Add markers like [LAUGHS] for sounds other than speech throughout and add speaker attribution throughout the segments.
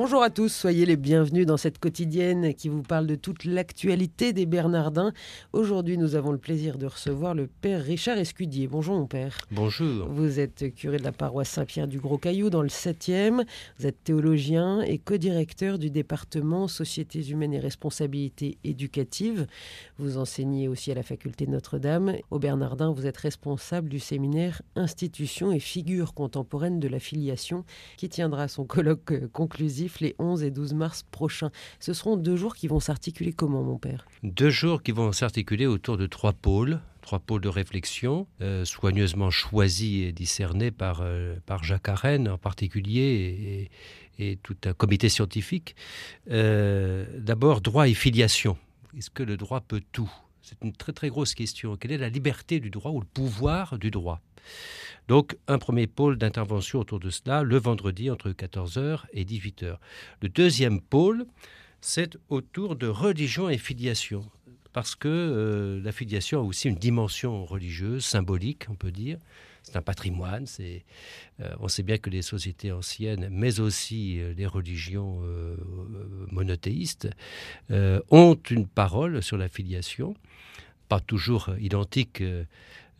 Speaker 1: Bonjour à tous, soyez les bienvenus dans cette quotidienne qui vous parle de toute l'actualité des Bernardins. Aujourd'hui, nous avons le plaisir de recevoir le père Richard Escudier. Bonjour mon père.
Speaker 2: Bonjour.
Speaker 1: Vous êtes curé de la paroisse Saint-Pierre du Gros Caillou dans le 7e. Vous êtes théologien et co-directeur du département Sociétés humaines et responsabilités éducatives. Vous enseignez aussi à la faculté Notre-Dame. Au Bernardin, vous êtes responsable du séminaire Institutions et figures contemporaines de la filiation qui tiendra son colloque conclusif les 11 et 12 mars prochains. Ce seront deux jours qui vont s'articuler comment, mon père?
Speaker 2: Deux jours qui vont s'articuler autour de trois pôles trois pôles de réflexion, euh, soigneusement choisis et discernés par, euh, par Jacques Arène en particulier et, tout un comité scientifique. Euh, d'abord, droit et filiation. Est-ce que le droit peut tout? C'est une très très grosse question. Quelle est la liberté du droit ou le pouvoir du droit? Donc un premier pôle d'intervention autour de cela le vendredi entre 14h et 18h. Le deuxième pôle, c'est autour de religion et filiation. Parce que euh, la filiation a aussi une dimension religieuse, symbolique, on peut dire. C'est un patrimoine. C'est, euh, on sait bien que les sociétés anciennes, mais aussi euh, les religions monothéistes, ont une parole sur la filiation, pas toujours identique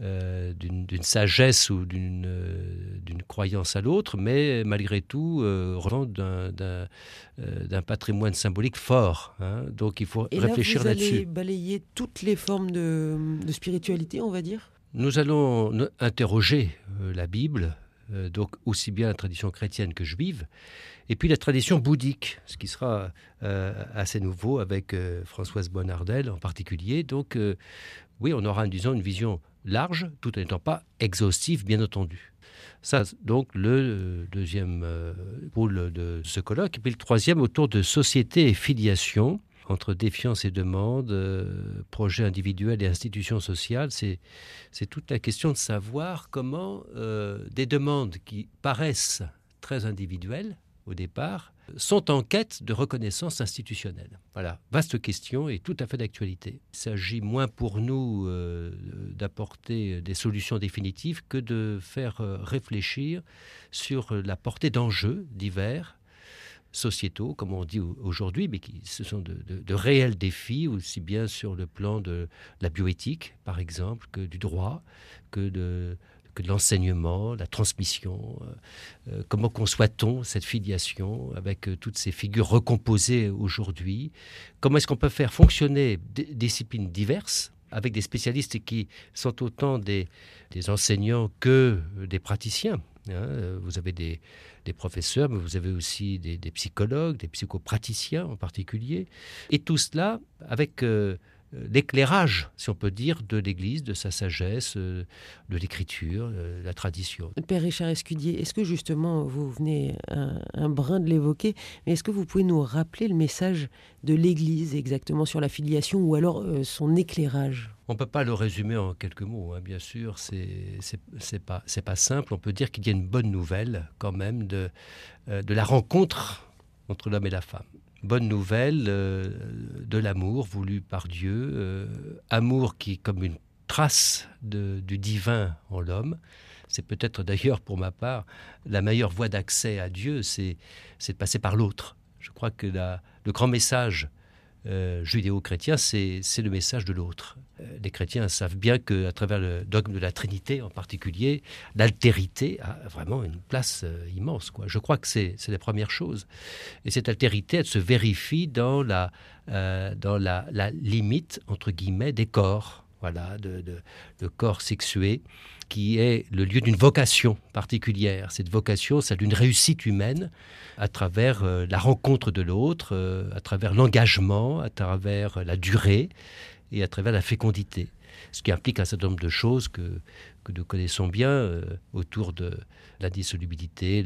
Speaker 2: euh, d'une sagesse ou euh, d'une croyance à l'autre, mais malgré tout euh, d'un patrimoine symbolique fort. Hein. Donc il faut
Speaker 1: Et
Speaker 2: réfléchir
Speaker 1: là, vous
Speaker 2: là-dessus.
Speaker 1: Allez balayer toutes les formes de, de spiritualité, on va dire?
Speaker 2: Nous allons interroger la Bible, donc aussi bien la tradition chrétienne que juive, et puis la tradition bouddhique, ce qui sera assez nouveau avec Françoise Bonnardel en particulier. Donc oui, on aura, disons, une vision large, tout en n'étant pas exhaustif, bien entendu. Ça, donc, le deuxième euh, pôle de ce colloque. Et puis le troisième, autour de société et filiation, entre défiance et demande, euh, projet individuel et institution sociale. C'est toute la question de savoir comment euh, des demandes qui paraissent très individuelles au départ sont en quête de reconnaissance institutionnelle. Voilà, vaste question et tout à fait d'actualité. Il s'agit moins pour nous euh, d'apporter des solutions définitives que de faire euh, réfléchir sur la portée d'enjeux divers sociétaux, comme on dit aujourd'hui, mais qui ce sont de, réels défis, aussi bien sur le plan de la bioéthique, par exemple, que du droit, que de, de l'enseignement, la transmission. Euh, euh, comment conçoit-on cette filiation avec euh, toutes ces figures recomposées aujourd'hui? Comment est-ce qu'on peut faire fonctionner des disciplines diverses avec des spécialistes qui sont autant des, enseignants que des praticiens? Vous avez des, professeurs, mais vous avez aussi des, psychologues, des psychopraticiens en particulier. Et tout cela avec euh, l'éclairage, si on peut dire, de l'Église, de sa sagesse, euh, de l'écriture, euh, la tradition.
Speaker 1: Père Richard Escudier, est-ce que justement, vous venez un, brin de l'évoquer, mais est-ce que vous pouvez nous rappeler le message de l'Église exactement sur la filiation ou alors son éclairage?
Speaker 2: On ne peut pas le résumer en quelques mots, hein, bien sûr, c'est n'est pas, pas simple. On peut dire qu'il y a une bonne nouvelle quand même de, de la rencontre entre l'homme et la femme bonne nouvelle euh, de l'amour voulu par Dieu, euh, amour qui comme une trace du divin en l'homme. C'est peut-être d'ailleurs pour ma part la meilleure voie d'accès à Dieu, c'est de passer par l'autre. Je crois que le grand message euh, judéo-chrétien, c'est le message de l'autre. Euh, les chrétiens savent bien qu'à travers le dogme de la Trinité en particulier, l'altérité a vraiment une place euh, immense. Quoi. Je crois que c'est la première chose. Et cette altérité, elle se vérifie dans la, dans la, limite, entre guillemets, des corps. Voilà, de, corps sexué, qui est le lieu d'une vocation particulière. Cette vocation, c'est d'une réussite humaine à travers euh, la rencontre de l'autre, euh, à travers l'engagement, à travers la durée et à travers la fécondité. Ce qui implique un certain nombre de choses que, que nous connaissons bien euh, autour de la dissolubilité,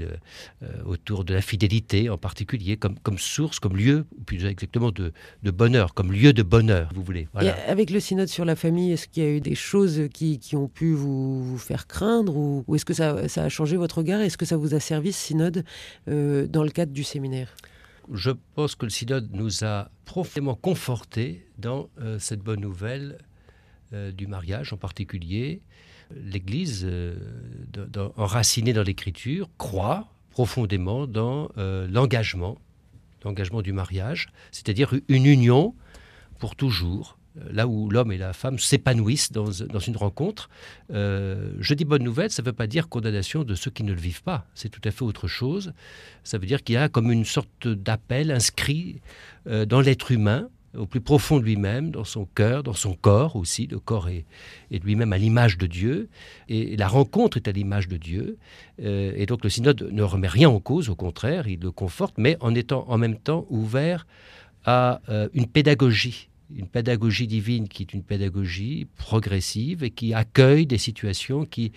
Speaker 2: euh, autour de la fidélité en particulier, comme, comme source, comme lieu, plus exactement de, de bonheur, comme lieu de bonheur, vous voulez.
Speaker 1: Et avec le synode sur la famille, est-ce qu'il y a eu des choses qui, qui ont pu vous, vous, faire craindre ou, est-ce que ça, ça, a changé votre regard Est-ce que ça vous a servi ce synode euh, dans le cadre du séminaire?
Speaker 2: Je pense que le synode nous a profondément confortés dans euh, cette bonne nouvelle du mariage en particulier. L'Église, euh, enracinée dans l'Écriture, croit profondément dans l'engagement, l'engagement du mariage, c'est-à-dire une union pour toujours, là où l'homme et la femme s'épanouissent dans, une rencontre. Euh, je dis bonne nouvelle, ça ne veut pas dire condamnation de ceux qui ne le vivent pas. C'est tout à fait autre chose. Ça veut dire qu'il y a comme une sorte d'appel inscrit euh, dans l'être humain, au plus profond de lui-même, dans son cœur, dans son corps aussi. Le corps est, lui-même à l'image de Dieu, et la rencontre est à l'image de Dieu. Euh, et donc le synode ne remet rien en cause, au contraire, il le conforte, mais en étant en même temps ouvert à une pédagogie une pédagogie divine qui est une pédagogie progressive et qui accueille des situations qui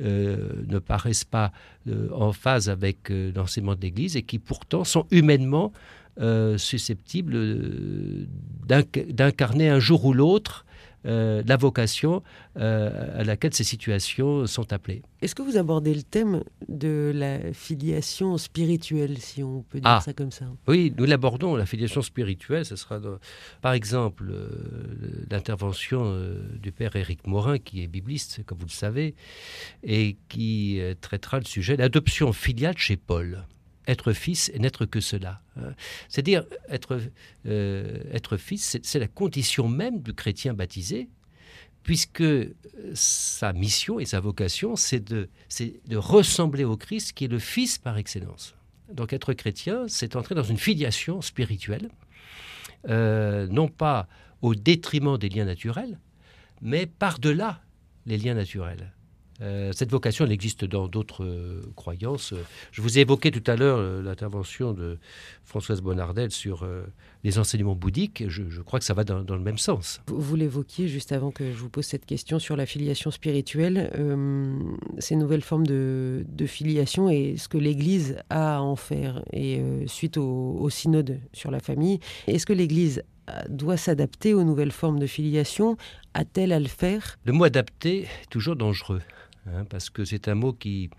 Speaker 2: euh, ne paraissent pas euh, en phase avec euh, l'enseignement de l'Église et qui pourtant sont humainement susceptibles d'incarner un jour ou l'autre euh, la vocation euh, à laquelle ces situations sont appelées.
Speaker 1: Est-ce que vous abordez le thème de la filiation spirituelle, si on peut dire ah. ça comme ça?
Speaker 2: Oui, nous l'abordons, la filiation spirituelle. Ce sera, par exemple, euh, l'intervention du père Éric Morin, qui est bibliste, comme vous le savez, et qui traitera le sujet de l'adoption filiale chez Paul être fils et n'être que cela. Hein. C'est-à-dire, être, euh, être fils, c'est la condition même du chrétien baptisé, puisque sa mission et sa vocation, c'est de, ressembler au Christ qui est le Fils par excellence. Donc être chrétien, c'est entrer dans une filiation spirituelle, euh, non pas au détriment des liens naturels, mais par-delà les liens naturels. Euh, cette vocation, elle existe dans d'autres euh, croyances. Je vous ai évoqué tout à l'heure euh, l'intervention de Françoise Bonnardel sur les enseignements bouddhiques. Je, crois que ça va dans, le même sens.
Speaker 1: Vous, l'évoquiez juste avant que je vous pose cette question sur la filiation spirituelle. ces nouvelles formes de, filiation et ce que l'Église a à en faire. Et suite au, au synode sur la famille, est-ce que l'Église doit s'adapter aux nouvelles formes de filiation? A-t-elle à le faire?
Speaker 2: Le mot adapter est toujours dangereux. Hein, parce que c'est un mot qui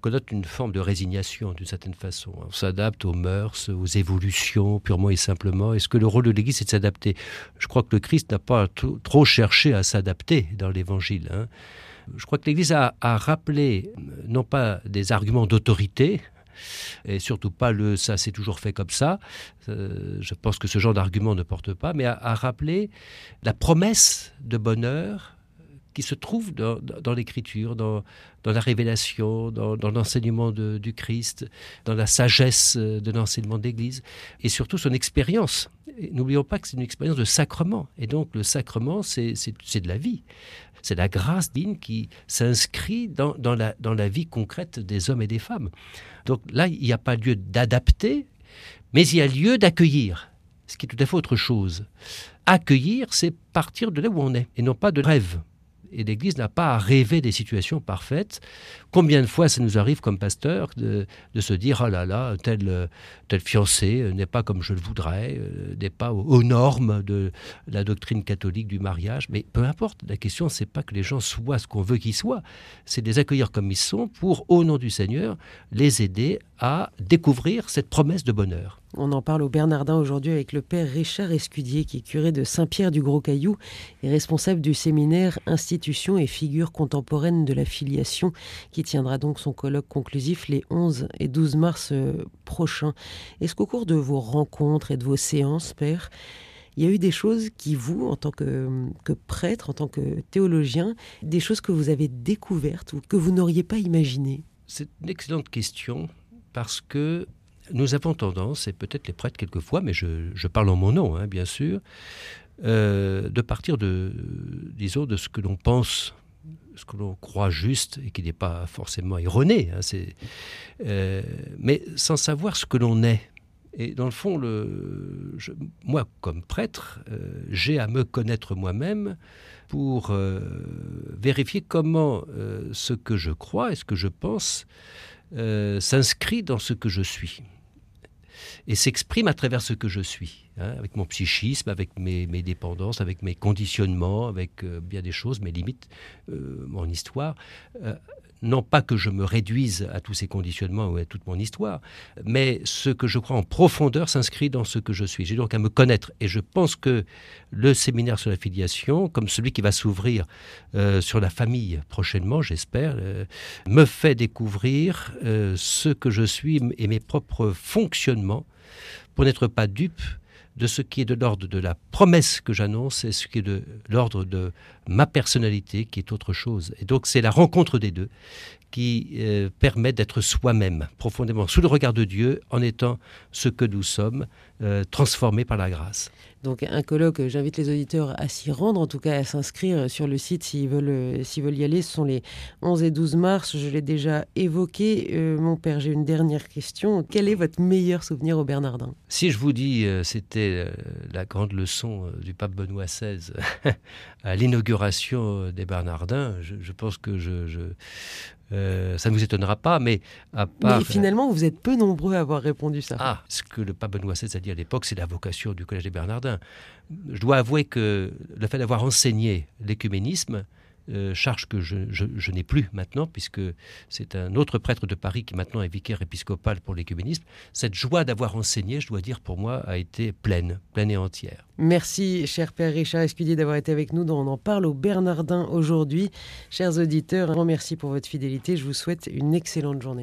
Speaker 2: connote une forme de résignation d'une certaine façon. On s'adapte aux mœurs, aux évolutions, purement et simplement. Est-ce que le rôle de l'Église, c'est de s'adapter? Je crois que le Christ n'a pas trop cherché à s'adapter dans l'Évangile. Hein. Je crois que l'Église a, rappelé, non pas des arguments d'autorité, et surtout pas le ça c'est toujours fait comme ça. Euh, je pense que ce genre d'argument ne porte pas, mais a rappelé la promesse de bonheur qui se trouve dans, l'écriture, dans, la révélation, dans, l'enseignement du Christ, dans la sagesse euh, de l'enseignement d'Église, et surtout son expérience. N'oublions pas que c'est une expérience de sacrement, et donc le sacrement, c'est de la vie. C'est la grâce divine qui s'inscrit dans, la, dans la vie concrète des hommes et des femmes. Donc là, il n'y a pas lieu d'adapter, mais il y a lieu d'accueillir, ce qui est tout à fait autre chose. Accueillir, c'est partir de là où on est, et non pas de rêve et l'Église n'a pas à rêver des situations parfaites. Combien de fois ça nous arrive comme pasteur de, se dire oh là là, tel, tel fiancé n'est pas comme je le voudrais, euh, n'est pas aux, normes de la doctrine catholique du mariage. Mais peu importe, la question c'est pas que les gens soient ce qu'on veut qu'ils soient, c'est de les accueillir comme ils sont pour, au nom du Seigneur, les aider à découvrir cette promesse de bonheur.
Speaker 1: On en parle au Bernardin aujourd'hui avec le père Richard Escudier, qui est curé de Saint-Pierre du Gros Caillou et responsable du séminaire Institution et figure contemporaine de la filiation, qui tiendra donc son colloque conclusif les 11 et 12 mars euh, prochains. Est-ce qu'au cours de vos rencontres et de vos séances, père, il y a eu des choses qui, vous, en tant que, prêtre, en tant que théologien, des choses que vous avez découvertes ou que vous n'auriez pas imaginées?
Speaker 2: C'est une excellente question parce que nous avons tendance, et peut-être les prêtres quelquefois, mais je, parle en mon nom, hein, bien sûr, euh, de partir de, disons, de ce que l'on pense, ce que l'on croit juste et qui n'est pas forcément erroné, hein, euh, mais sans savoir ce que l'on est. Et dans le fond, moi, comme prêtre, euh, j'ai à me connaître moi-même pour vérifier comment ce que je crois et ce que je pense s'inscrit dans ce que je suis et s'exprime à travers ce que je suis, hein, avec mon psychisme, avec mes, dépendances, avec mes conditionnements, avec euh, bien des choses, mes limites, euh, mon histoire. Non pas que je me réduise à tous ces conditionnements ou à toute mon histoire, mais ce que je crois en profondeur s'inscrit dans ce que je suis. J'ai donc à me connaître. Et je pense que le séminaire sur la filiation, comme celui qui va s'ouvrir euh, sur la famille prochainement, j'espère, euh, me fait découvrir euh, ce que je suis et mes propres fonctionnements pour n'être pas dupe de ce qui est de l'ordre de la promesse que j'annonce et ce qui est de l'ordre de ma personnalité qui est autre chose. Et donc c'est la rencontre des deux qui euh, permet d'être soi-même, profondément sous le regard de Dieu, en étant ce que nous sommes, euh, transformés par la grâce.
Speaker 1: Donc un colloque, j'invite les auditeurs à s'y rendre, en tout cas à s'inscrire sur le site s'ils veulent, euh, s'ils veulent y aller. Ce sont les 11 et 12 mars, je l'ai déjà évoqué. Euh, mon père, j'ai une dernière question. Quel est votre meilleur souvenir au Bernardin?
Speaker 2: Si je vous dis, euh, c'était la grande leçon du pape Benoît XVI [LAUGHS] à l'inauguration des Bernardins, je, pense que je euh, ça ne vous étonnera pas, mais à part...
Speaker 1: Mais finalement, vous êtes peu nombreux à avoir répondu ça.
Speaker 2: Ah, ce que le pape Benoît XVI a dit à l'époque, c'est la vocation du Collège des Bernardins. Je dois avouer que le fait d'avoir enseigné l'écuménisme, euh, charge que je, n'ai plus maintenant, puisque c'est un autre prêtre de Paris qui maintenant est vicaire épiscopal pour l'écuménisme. Cette joie d'avoir enseigné, je dois dire, pour moi, a été pleine, pleine et entière.
Speaker 1: Merci, cher Père Richard Escudier, d'avoir été avec nous dans On en parle au Bernardin aujourd'hui. Chers auditeurs, un grand merci pour votre fidélité. Je vous souhaite une excellente journée.